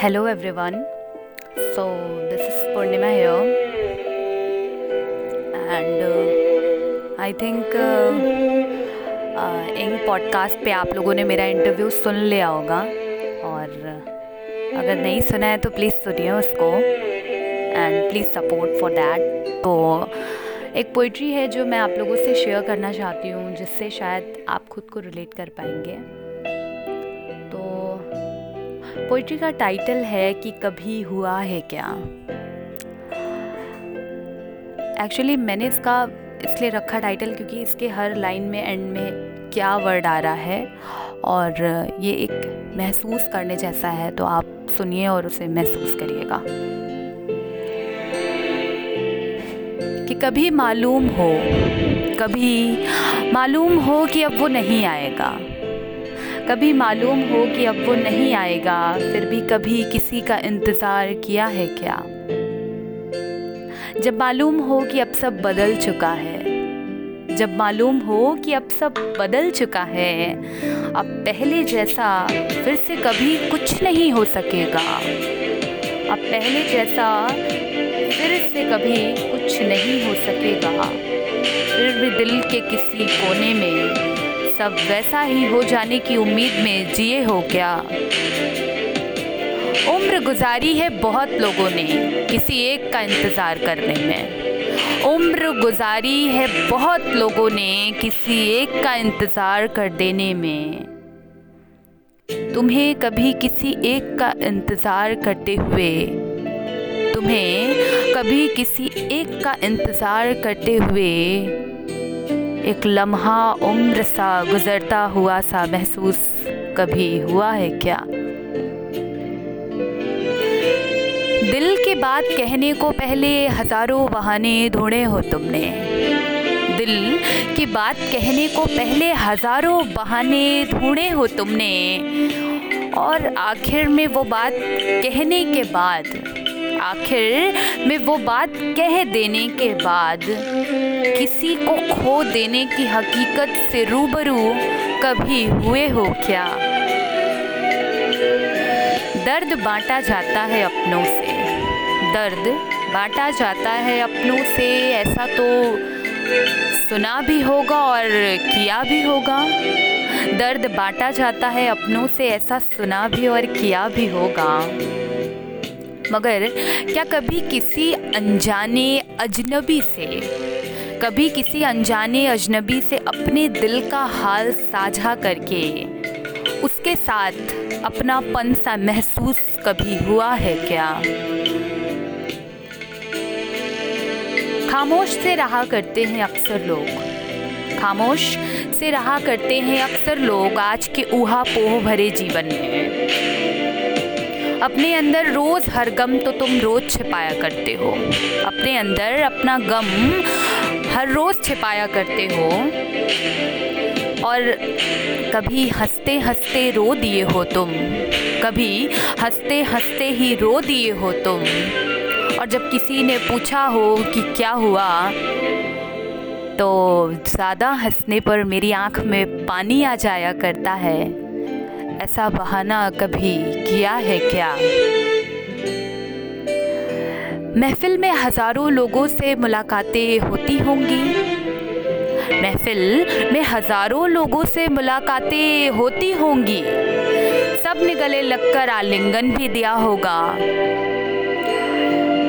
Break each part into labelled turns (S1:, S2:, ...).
S1: Hello everyone. So this is Purnima here, uh, think uh, uh, इन podcast पे आप लोगों ने मेरा इंटरव्यू सुन लिया होगा। और अगर नहीं सुना है तो प्लीज़ सुनिए उसको। And please support for that तो एक पोइट्री है जो मैं आप लोगों से शेयर करना चाहती हूँ जिससे शायद आप खुद को रिलेट कर पाएँगे। पोइट्री का टाइटल है कि कभी हुआ है क्या? एक्चुअली मैंने इसका इसलिए रखा टाइटल क्योंकि इसके हर लाइन में एंड में क्या वर्ड आ रहा है और ये एक महसूस करने जैसा है तो आप सुनिए और उसे महसूस करिएगा। कि कभी मालूम हो, कभी मालूम हो कि अब वो नहीं आएगा। कभी मालूम हो कि अब वो नहीं आएगा, फिर भी कभी किसी का इंतज़ार किया है क्या? जब मालूम हो कि अब सब बदल चुका है, जब मालूम हो कि अब सब बदल चुका है, अब पहले जैसा फिर से कभी कुछ नहीं हो सकेगा। अब पहले जैसा फिर से कभी कुछ नहीं हो सकेगा। फिर भी दिल के किसी कोने में सब वैसा ही हो जाने की उम्मीद में जिए हो क्या? उम्र गुजारी है बहुत लोगों ने, किसी एक का इंतज़ार करने में। उम्र गुजारी है बहुत लोगों ने, किसी एक का इंतज़ार कर देने में। तुम्हें कभी किसी एक का इंतज़ार करते हुए, तुम्हें कभी किसी एक का इंतज़ार करते हुए एक लम्हा उम्र सा गुज़रता हुआ सा महसूस कभी हुआ है क्या? दिल के बात कहने को पहले हज़ारों बहाने ढूंढे हो तुमने। दिल की बात कहने को पहले हज़ारों बहाने ढूंढे हो तुमने। और आखिर में वो बात कहने के बाद, आखिर में वो बात कह देने के बाद किसी को खो देने की हकीकत से रूबरू कभी हुए हो क्या? दर्द बांटा जाता है अपनों से। दर्द बांटा जाता है अपनों से, ऐसा तो सुना भी होगा और किया भी होगा। दर्द बांटा जाता है अपनों से, ऐसा सुना भी और किया भी होगा। मगर क्या कभी किसी अनजाने अजनबी से कभी किसी अनजाने अजनबी से अपने दिल का हाल साझा करके, उसके साथ अपना पन सा महसूस कभी हुआ है क्या? खामोश से रहा करते हैं अक्सर लोग। खामोश से रहा करते हैं अक्सर लोग आज के ऊहा पोह भरे जीवन में। अपने अंदर रोज़ हर गम तो तुम रोज़ छिपाया करते हो। अपने अंदर अपना गम हर रोज़ छिपाया करते हो और कभी हँसते हँसते रो दिए हो तुम, कभी हँसते हँसते ही रो दिए हो तुम। और जब किसी ने पूछा हो कि क्या हुआ तो ज़्यादा हंसने पर मेरी आँख में पानी आ जाया करता है। ऐसा बहाना कभी किया है क्या? महफिल में हज़ारों लोगों से मुलाकातें होती होंगी। महफिल में हज़ारों लोगों से मुलाकातें होती होंगी। सबने गले लगकर आलिंगन भी दिया होगा।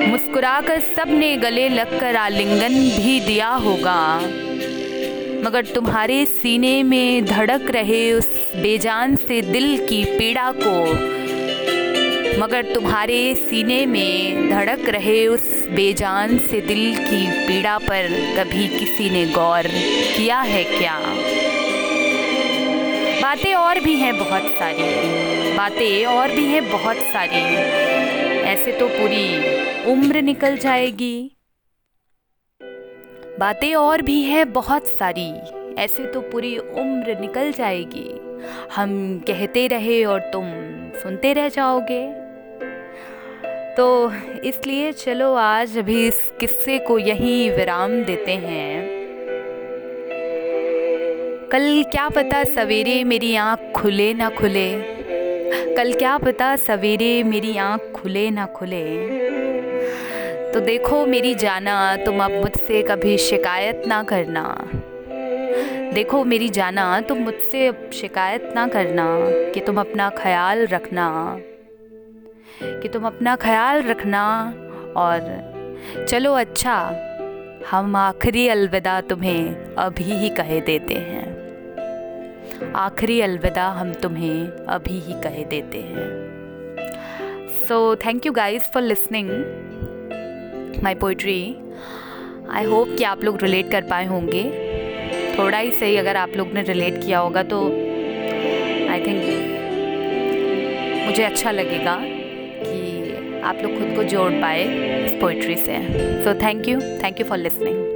S1: मुस्कुराकर सबने गले लगकर आलिंगन भी दिया होगा। मगर तुम्हारे सीने में धड़क रहे उस बेजान से दिल की पीड़ा को मगर तुम्हारे सीने में धड़क रहे उस बेजान से दिल की पीड़ा पर कभी किसी ने गौर किया है क्या? बातें और भी हैं बहुत सारी। बातें और भी हैं बहुत सारी। ऐसे तो पूरी उम्र निकल जाएगी। बातें और भी हैं बहुत सारी। ऐसे तो पूरी उम्र निकल जाएगी। हम कहते रहे और तुम सुनते रह जाओगे। तो इसलिए चलो आज अभी इस किस्से को यहीं विराम देते हैं। कल क्या पता सवेरे मेरी आँख खुले ना खुले। कल क्या पता सवेरे मेरी आँख खुले ना खुले। तो देखो मेरी जाना, तुम अब मुझसे कभी शिकायत ना करना। देखो मेरी जाना, तुम मुझसे शिकायत ना करना कि तुम अपना ख्याल रखना। कि तुम अपना ख्याल रखना और चलो अच्छा हम आखिरी अलविदा तुम्हें अभी ही कहे देते हैं। आखिरी अलविदा हम तुम्हें अभी ही कहे देते हैं। So thank you guys for listening my poetry I hope कि आप लोग रिलेट कर पाए होंगे। थोड़ा ही सही अगर आप लोग ने रिलेट किया होगा तो आई थिंक मुझे अच्छा लगेगा। आप लोग खुद को जोड़ पाए इस पोइट्री से। So thank you thank you for listening